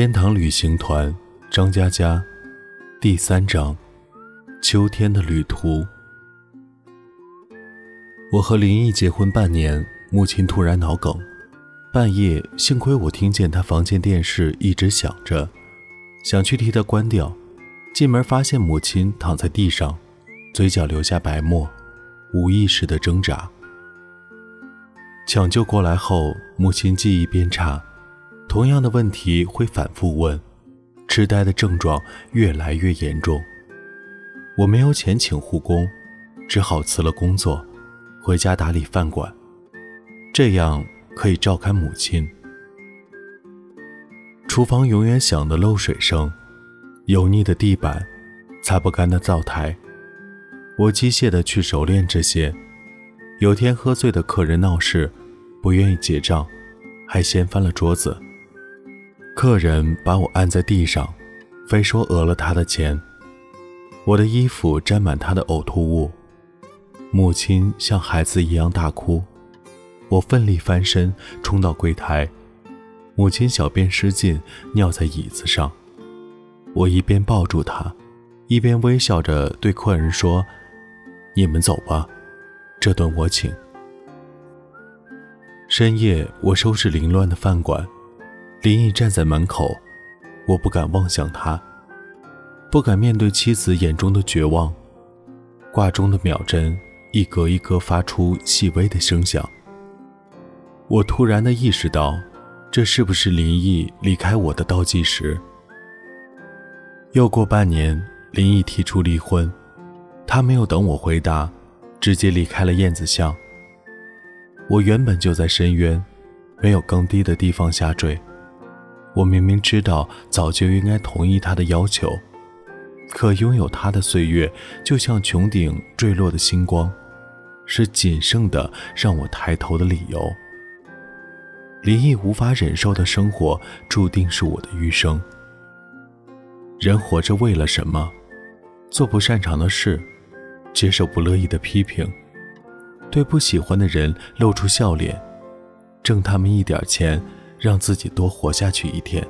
天堂旅行团，张嘉佳，第三章，秋天的旅途。我和林毅结婚半年，母亲突然脑梗，半夜幸亏我听见她房间电视一直响着，想去替她关掉，进门发现母亲躺在地上，嘴角流下白沫，无意识的挣扎。抢救过来后，母亲记忆变差。同样的问题会反复问，痴呆的症状越来越严重。我没有钱请护工，只好辞了工作，回家打理饭馆，这样可以照看母亲。厨房永远响的漏水声，油腻的地板，擦不干的灶台。我机械的去熟练这些。有天喝醉的客人闹事，不愿意结账，还掀翻了桌子。客人把我按在地上，非说讹了他的钱。我的衣服沾满他的呕吐物。母亲像孩子一样大哭。我奋力翻身冲到柜台，母亲小便失禁，尿在椅子上。我一边抱住她，一边微笑着对客人说：“你们走吧，这顿我请。”深夜，我收拾凌乱的饭馆。林毅站在门口，我不敢望向他，不敢面对妻子眼中的绝望。挂钟的秒针一格一格发出细微的声响。我突然的意识到，这是不是林毅离开我的倒计时？又过半年，林毅提出离婚，他没有等我回答，直接离开了燕子巷。我原本就在深渊，没有更低的地方下坠。我明明知道早就应该同意他的要求，可拥有他的岁月就像穹顶坠落的星光，是仅剩的让我抬头的理由。林毅无法忍受的生活，注定是我的余生。人活着为了什么？做不擅长的事，接受不乐意的批评，对不喜欢的人露出笑脸，挣他们一点钱。让自己多活下去一天。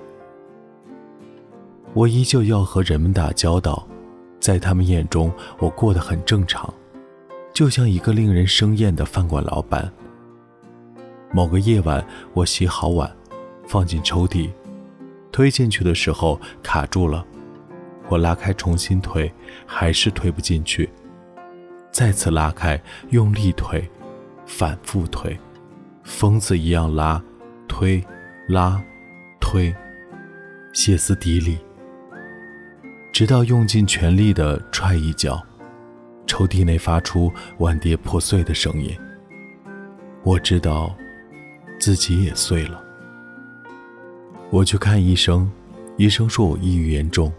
我依旧要和人们打交道，在他们眼中，我过得很正常，就像一个令人生厌的饭馆老板。某个夜晚，我洗好碗，放进抽屉，推进去的时候卡住了，我拉开重新推，还是推不进去，再次拉开，用力推，反复推，疯子一样拉，推。拉，推，歇斯底里，直到用尽全力的踹一脚，抽屉内发出碗碟破碎的声音。我知道，自己也碎了。我去看医生，医生说我抑郁严重，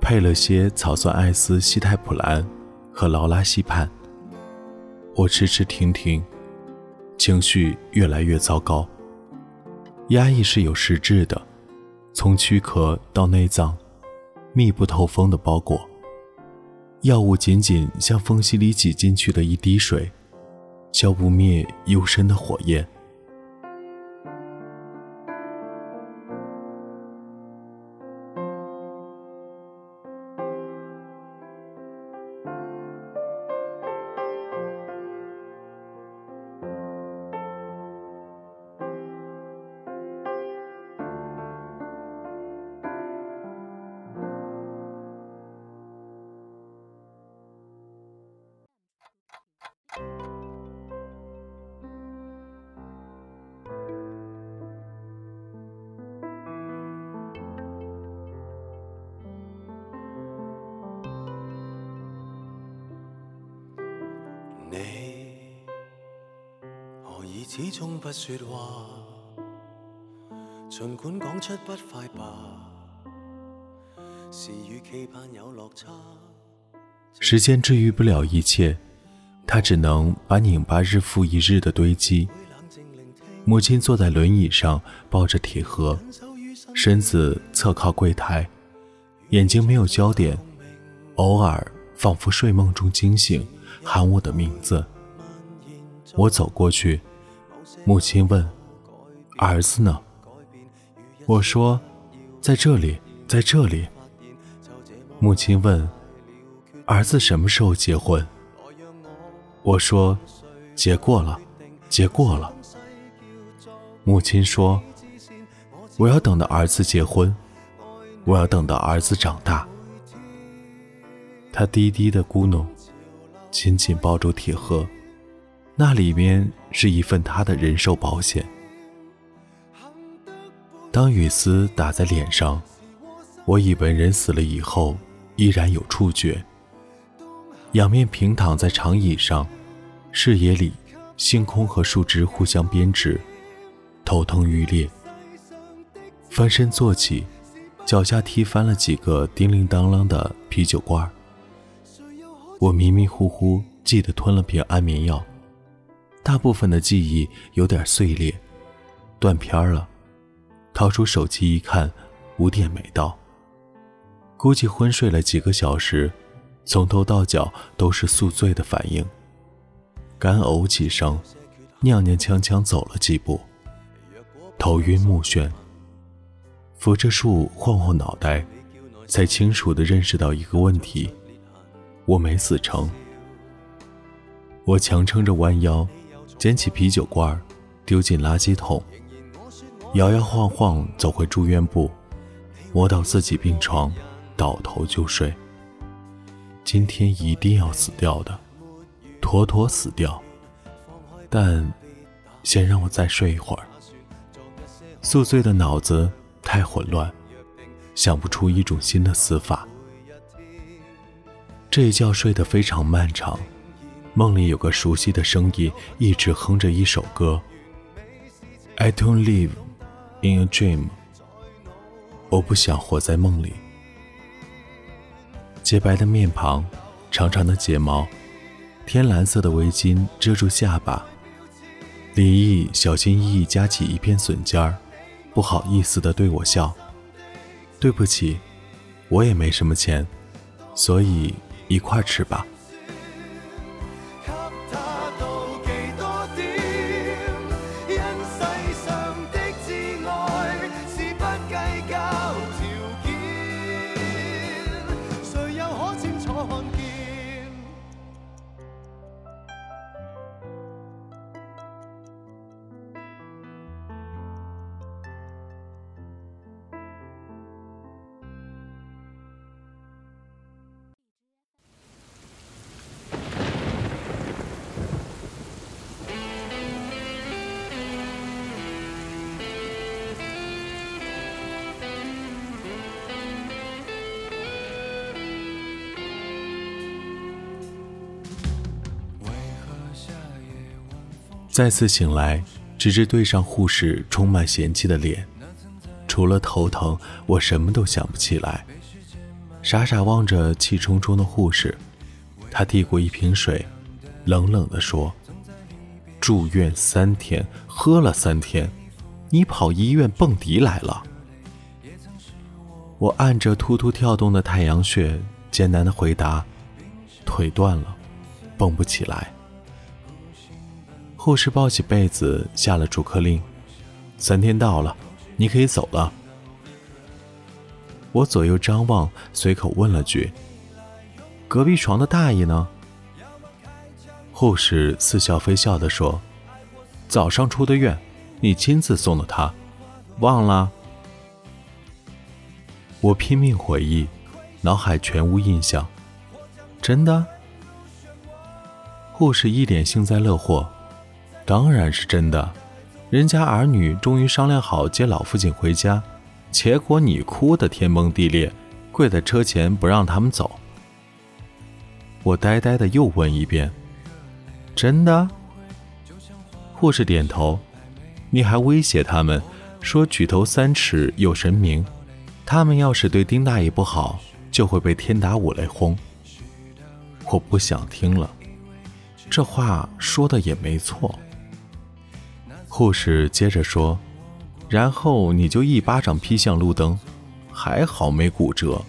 配了些草酸艾司西泰普兰和劳拉西泮。我吃吃停停，情绪越来越糟糕。压抑是有实质的，从躯壳到内脏，密不透风的包裹。药物仅仅像缝隙里挤进去的一滴水，浇不灭幽深的火焰。始终不说话，尽管讲出不快吧，是与期盼有落差。时间治愈不了一切，它只能把拧巴日复一日的堆积。母亲坐在轮椅上，抱着铁盒，身子侧靠柜台，眼睛没有焦点，偶尔仿佛睡梦中惊醒，喊我的名字。我走过去。母亲问：“儿子呢？”我说：“在这里，在这里。母亲问：“儿子什么时候结婚？”我说：“结过了，结过了。”母亲说：“我要等到儿子结婚，我要等到儿子长大。”他低低的咕哝，紧紧抱住铁盒，那里面是一份他的人寿保险。当雨丝打在脸上，我以为人死了以后依然有触觉。仰面平躺在长椅上，视野里星空和树枝互相编织。头疼欲裂，翻身坐起，脚下踢翻了几个叮铃当啷的啤酒罐。我迷迷糊糊记得吞了瓶安眠药，大部分的记忆有点碎裂，断片了。掏出手机一看，五点没到。估计昏睡了几个小时，从头到脚都是宿醉的反应。干呕几声，踉踉跄跄走了几步。头晕目眩，扶着树晃晃脑袋，才清楚地认识到一个问题：我没死成。我强撑着弯腰，捡起啤酒罐，丢进垃圾桶，摇摇晃晃走回住院部，摸到自己病床，倒头就睡。今天一定要死掉的，妥妥死掉。但，先让我再睡一会儿。宿醉的脑子太混乱，想不出一种新的死法。这一觉睡得非常漫长，梦里有个熟悉的声音一直哼着一首歌。I don't live in a dream。我不想活在梦里。洁白的面庞，长长的睫毛，天蓝色的围巾遮住下巴。李毅小心翼翼夹起一片笋尖儿。不好意思的对我笑，对不起，我也没什么钱，所以一块吃吧。再次醒来，直至对上护士充满嫌弃的脸，除了头疼，我什么都想不起来。傻傻望着气冲冲的护士，他递过一瓶水，冷冷地说：“住院三天，喝了三天，你跑医院蹦迪来了？”我按着突突跳动的太阳穴，艰难地回答：“腿断了，蹦不起来。”护士抱起被子，下了逐客令：“三天到了，你可以走了。”我左右张望，随口问了句：“隔壁床的大爷呢？”护士似笑非笑地说：“早上出的院，你亲自送的他，忘了？”我拼命回忆，脑海全无印象。真的？护士一脸幸灾乐祸。当然是真的，人家儿女终于商量好接老父亲回家，结果你哭得天崩地裂，跪在车前不让他们走。我呆呆的又问一遍：“真的？”护士点头。你还威胁他们说举头三尺有神明，他们要是对丁大爷不好，就会被天打五雷轰。我不想听了，这话说的也没错。护士接着说：“然后你就一巴掌劈向路灯，还好没骨折，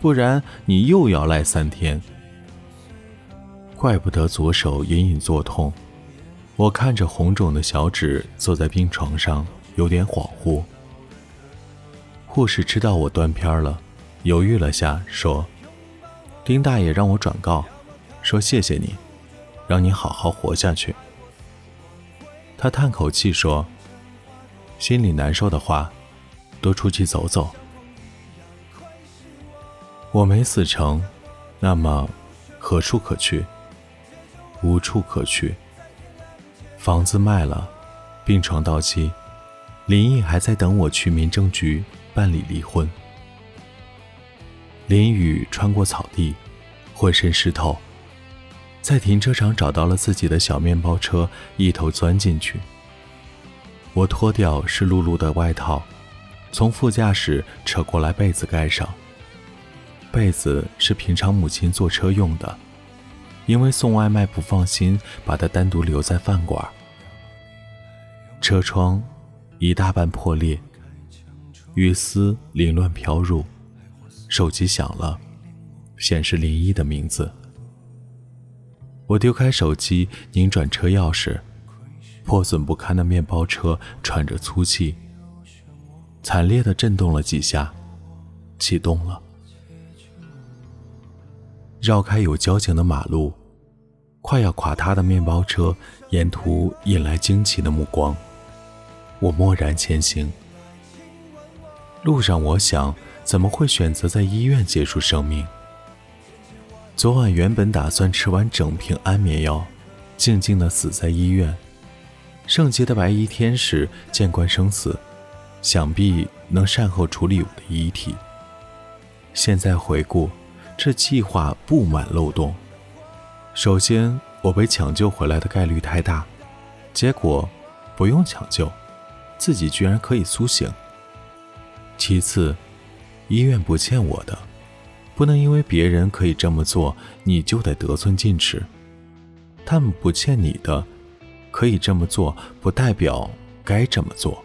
不然你又要赖三天。怪不得左手隐隐作痛。”我看着红肿的小指，坐在病床上，有点恍惚。护士知道我断片了，犹豫了下，说：“丁大爷让我转告，说谢谢你，让你好好活下去。”他叹口气说：“心里难受的话，多出去走走。我没死成，那么何处可去？无处可去。房子卖了，病床到期，林毅还在等我去民政局办理离婚。林雨穿过草地，浑身湿透。在停车场找到了自己的小面包车，一头钻进去。我脱掉湿漉漉的外套，从副驾驶扯过来被子盖上。被子是平常母亲坐车用的，因为送外卖不放心，把它单独留在饭馆。车窗一大半破裂，雨丝凌乱飘入。手机响了，显示林一的名字。我丢开手机，拧转车钥匙，破损不堪的面包车喘着粗气，惨烈的震动了几下，启动了。绕开有交警的马路，快要垮塌的面包车沿途引来惊奇的目光。我默然前行。路上，我想，怎么会选择在医院结束生命？昨晚原本打算吃完整瓶安眠药，静静的死在医院。圣洁的白衣天使见惯生死，想必能善后处理我的遗体。现在回顾，这计划布满漏洞。首先，我被抢救回来的概率太大；结果，不用抢救，自己居然可以苏醒。其次，医院不欠我的。不能因为别人可以这么做，你就得得寸进尺。他们不欠你的，可以这么做，不代表该这么做。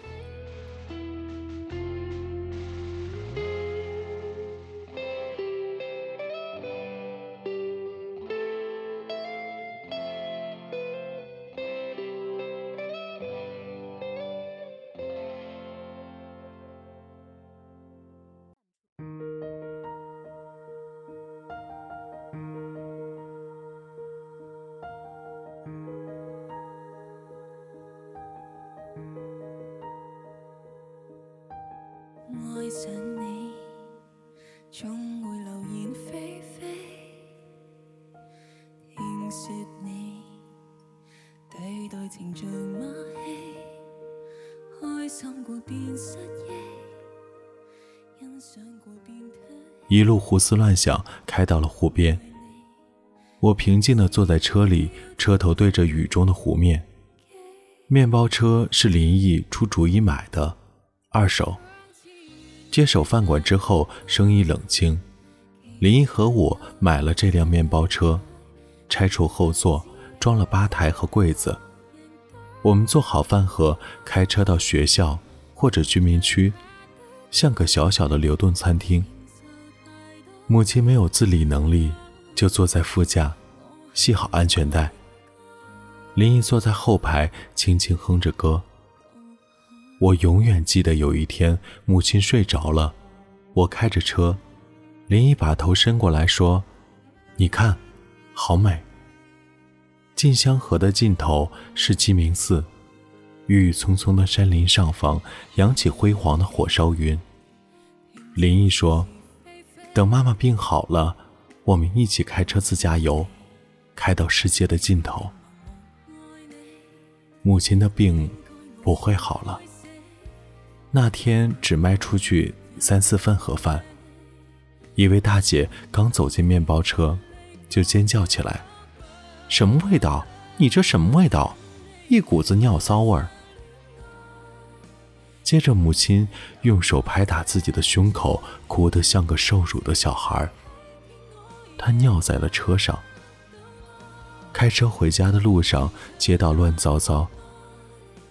一路胡思乱想，开到了湖边。我平静地坐在车里，车头对着雨中的湖面。面包车是林毅出主意买的，二手。接手饭馆之后，生意冷清。林毅和我买了这辆面包车，拆除后座，装了吧台和柜子。我们做好饭盒，开车到学校或者居民区，像个小小的流动餐厅。母亲没有自理能力，就坐在副驾，系好安全带。林毅坐在后排，轻轻哼着歌。我永远记得有一天，母亲睡着了，我开着车，林毅把头伸过来说：“你看，好美。”晋香河的尽头是鸡鸣寺，郁郁葱葱的山林上方扬起辉煌的火烧云。林毅说：“等妈妈病好了，我们一起开车自驾游，开到世界的尽头。”母亲的病不会好了。那天只卖出去三四份盒饭，一位大姐刚走进面包车，就尖叫起来：“什么味道？你这什么味道？一股子尿骚味儿！”接着，母亲用手拍打自己的胸口，哭得像个受辱的小孩。她尿在了车上。开车回家的路上，街道乱糟糟，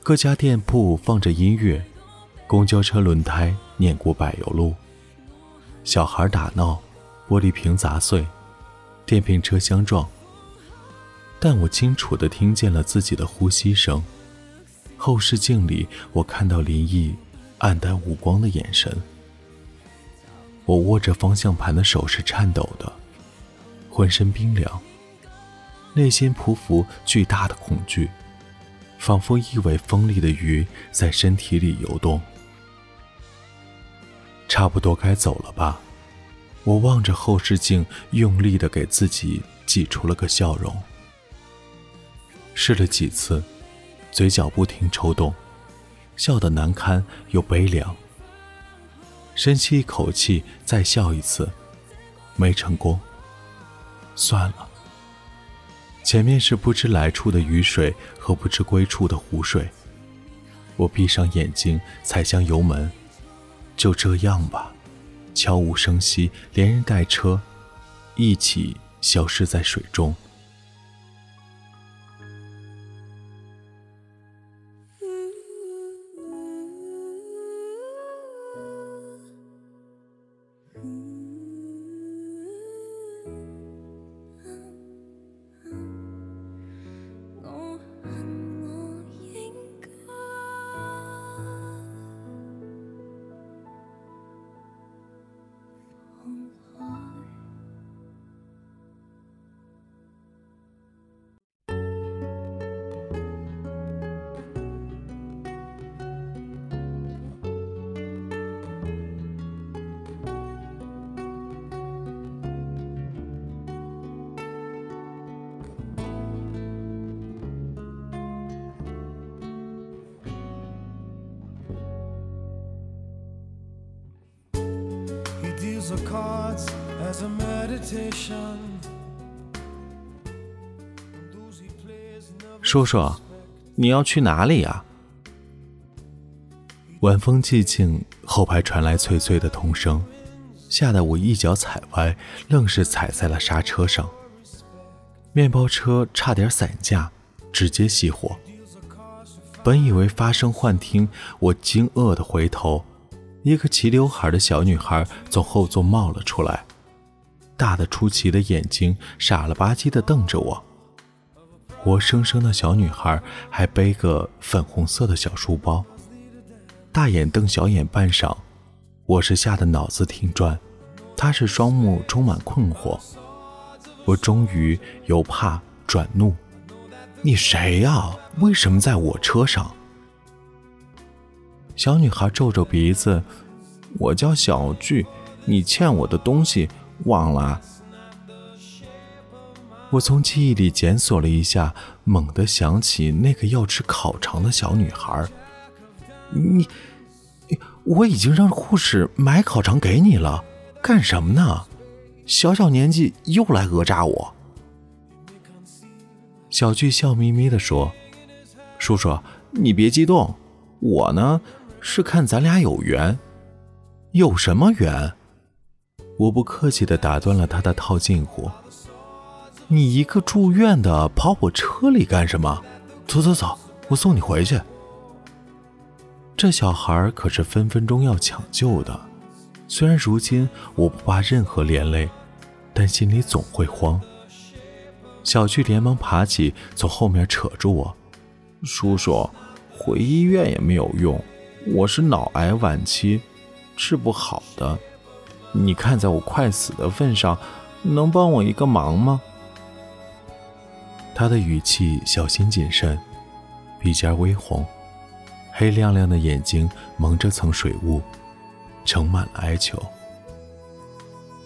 各家店铺放着音乐。公交车轮胎碾过柏油路，小孩打闹，玻璃瓶砸碎，电瓶车相撞。但我清楚地听见了自己的呼吸声。后视镜里，我看到林毅黯淡无光的眼神。我握着方向盘的手是颤抖的，浑身冰凉，内心匍匐巨大的恐惧，仿佛一尾锋利的鱼在身体里游动。差不多该走了吧？我望着后视镜，用力的给自己挤出了个笑容。试了几次，嘴角不停抽动，笑得难堪又悲凉。深吸一口气，再笑一次，没成功。算了。前面是不知来处的雨水和不知归处的湖水。我闭上眼睛，踩向油门。就这样吧，悄无声息，连人带车一起消失在水中。叔叔，你要去哪里呀？晚风寂静，后排传来脆脆的童声，吓得我一脚踩歪，愣是踩在了刹车上。面包车差点散架，直接熄火。本以为发生幻听，我惊愕的回头。一个齐刘海的小女孩从后座冒了出来，大的出奇的眼睛傻了吧唧地瞪着我。活生生的小女孩还背个粉红色的小书包，大眼瞪小眼半晌，我是吓得脑子停转，她是双目充满困惑。我终于由怕转怒：“你谁呀？为什么在我车上？”小女孩皱皱鼻子：“我叫小巨，你欠我的东西忘了？”我从记忆里检索了一下，猛地想起那个要吃烤肠的小女孩。你，我已经让护士买烤肠给你了，干什么呢？小小年纪又来讹诈我。小巨笑眯眯地说：“叔叔，你别激动，我呢。”是看咱俩有缘，有什么缘？我不客气的打断了他的套近乎。你一个住院的跑我车里干什么？走走走，我送你回去。这小孩可是分分钟要抢救的，虽然如今我不怕任何连累，但心里总会慌。小巨连忙爬起，从后面扯住我：“叔叔，回医院也没有用。”我是脑癌晚期，治不好的。你看在我快死的份上，能帮我一个忙吗？他的语气小心谨慎，鼻尖微红，黑亮亮的眼睛蒙着层水雾，盛满了哀求。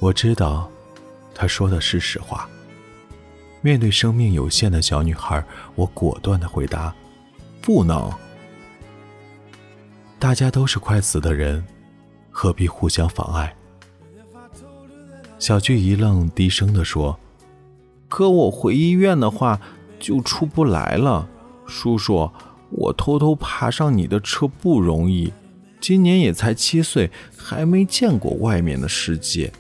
我知道，他说的是实话。面对生命有限的小女孩，我果断的回答：不能。大家都是快死的人，何必互相妨碍？小巨一愣，低声地说：“可我回医院的话就出不来了。叔叔，我偷偷爬上你的车不容易，今年也才七岁，还没见过外面的世界。”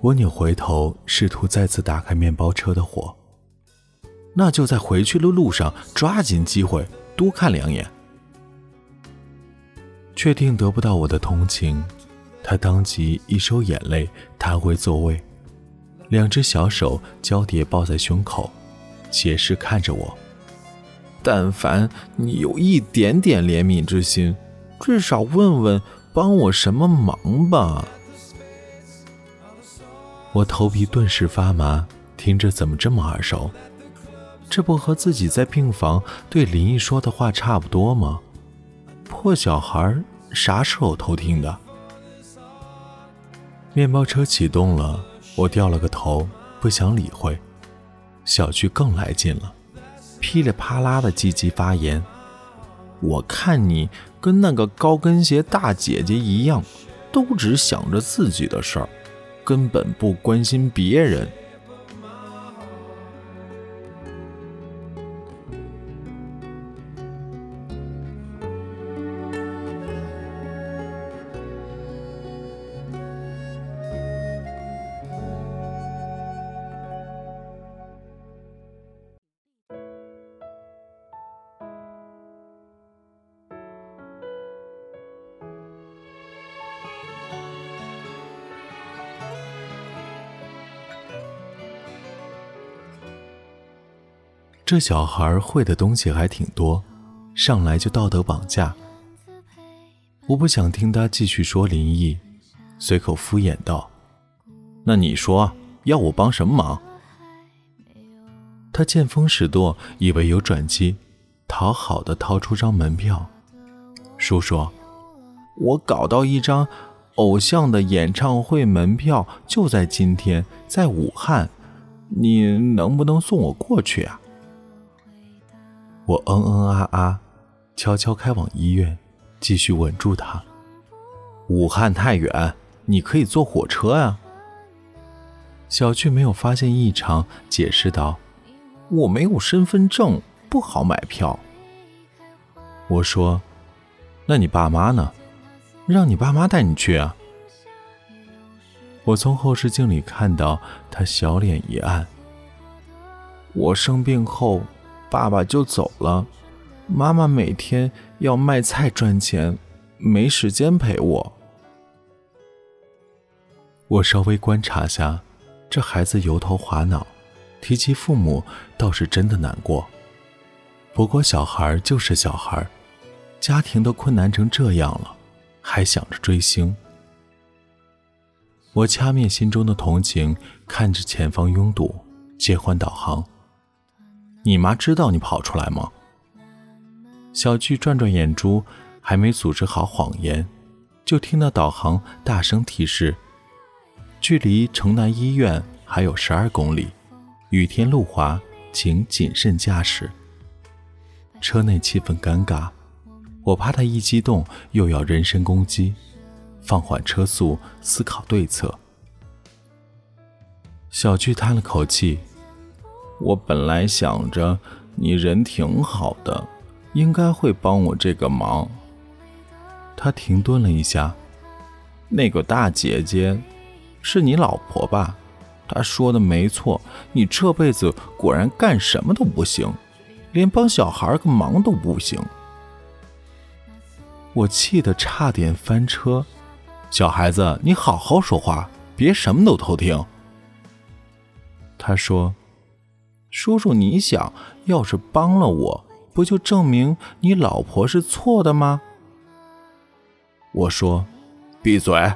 我扭回头，试图再次打开面包车的火。那就在回去的路上，抓紧机会多看两眼。确定得不到我的同情，他当即一收眼泪，弹回座位，两只小手交叠抱在胸口，斜视看着我。但凡你有一点点怜悯之心，至少问问帮我什么忙吧？我头皮顿时发麻，听着怎么这么耳熟？这不和自己在病房对林毅说的话差不多吗？破小孩啥时候偷听的？面包车启动了，我掉了个头，不想理会。小巨更来劲了，噼里啪啦的积极发言。我看你跟那个高跟鞋大姐姐一样，都只想着自己的事儿，根本不关心别人。这小孩会的东西还挺多，上来就道德绑架。我不想听他继续说林毅，随口敷衍道：“那你说要我帮什么忙？”他见风使舵，以为有转机，讨好的掏出张门票。叔叔，我搞到一张偶像的演唱会门票，就在今天，在武汉，你能不能送我过去啊？我嗯嗯啊啊，悄悄开往医院，继续稳住他。武汉太远，你可以坐火车呀。小巨没有发现异常，解释道：“我没有身份证，不好买票。”我说：“那你爸妈呢？让你爸妈带你去啊。”我从后视镜里看到他小脸一暗。我生病后。爸爸就走了，妈妈每天要卖菜赚钱，没时间陪我。我稍微观察下，这孩子油头滑脑，提起父母倒是真的难过。不过小孩就是小孩，家庭都困难成这样了，还想着追星。我掐灭心中的同情，看着前方拥堵，切换导航。你妈知道你跑出来吗？小巨转转眼珠，还没组织好谎言，就听到导航大声提示：距离城南医院还有十二公里，雨天路滑，请谨慎驾驶。车内气氛尴尬，我怕他一激动又要人身攻击，放缓车速，思考对策。小巨叹了口气。我本来想着你人挺好的，应该会帮我这个忙。他停顿了一下，那个大姐姐是你老婆吧？她说的没错，你这辈子果然干什么都不行，连帮小孩个忙都不行。我气得差点翻车。小孩子，你好好说话，别什么都偷听。他说。叔叔，你想要是帮了我，不就证明你老婆是错的吗？我说：“闭嘴。”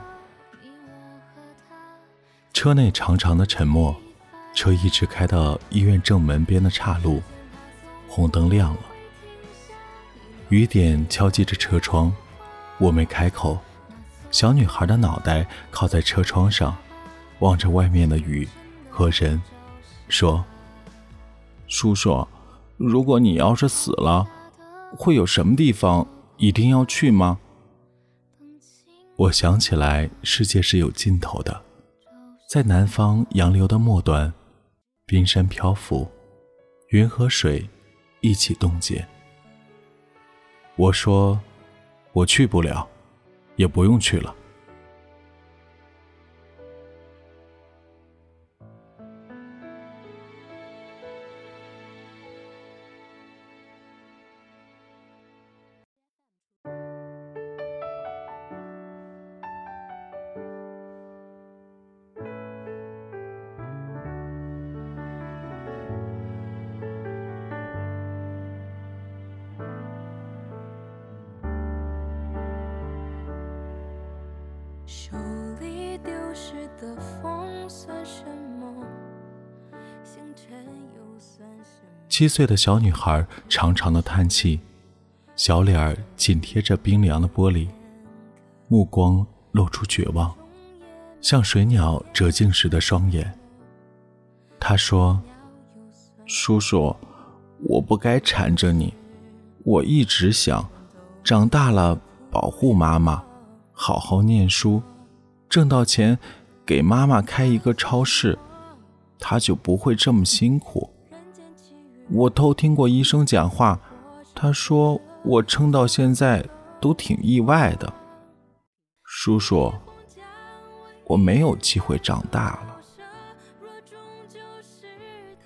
车内长长的沉默，车一直开到医院正门边的岔路，红灯亮了，雨点敲击着车窗，我没开口，小女孩的脑袋靠在车窗上，望着外面的雨和人，说。叔叔，如果你要是死了，会有什么地方一定要去吗？我想起来，世界是有尽头的，在南方洋流的末端，冰山漂浮，云和水一起冻结。我说，我去不了，也不用去了。手里丢失的风算什么？星辰又算什么？七岁的小女孩长长的叹气，小脸儿紧贴着冰凉的玻璃，目光露出绝望，像水鸟折颈时的双眼。她说：“叔叔，我不该缠着你，我一直想，长大了保护妈妈。”好好念书，挣到钱，给妈妈开一个超市，她就不会这么辛苦。我偷听过医生讲话，他说我撑到现在都挺意外的。叔叔，我没有机会长大了。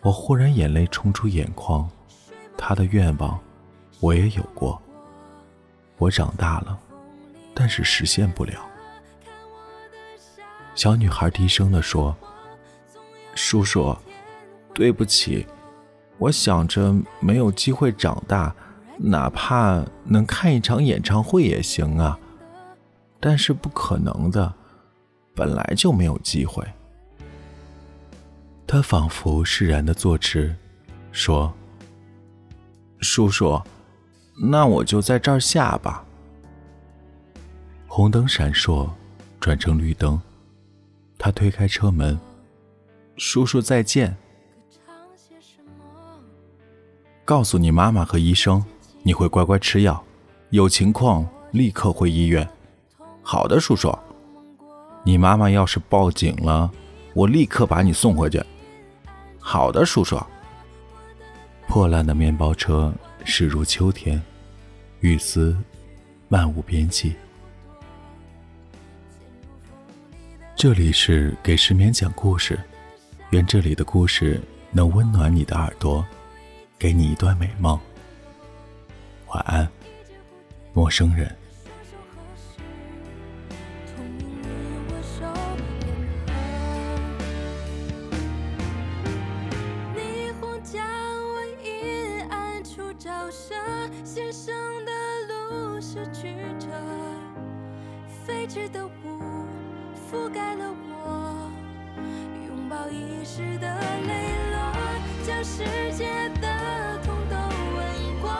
我忽然眼泪冲出眼眶，他的愿望我也有过。我长大了。但是实现不了。小女孩低声地说：“叔叔，对不起，我想着没有机会长大，哪怕能看一场演唱会也行啊。但是不可能的，本来就没有机会。”他仿佛释然的坐直，说：“叔叔，那我就在这儿下吧。”红灯闪烁，转成绿灯。他推开车门：“叔叔再见。”告诉你妈妈和医生，你会乖乖吃药，有情况立刻回医院。好的，叔叔。你妈妈要是报警了，我立刻把你送回去。好的，叔叔。破烂的面包车驶入秋天，雨丝漫无边际。这里是给失眠讲故事，愿这里的故事能温暖你的耳朵，给你一段美梦。晚安，陌生人。先生的路是曲折，飞驰的我覆盖了我，拥抱遗失的泪落，将世界的痛都吻过。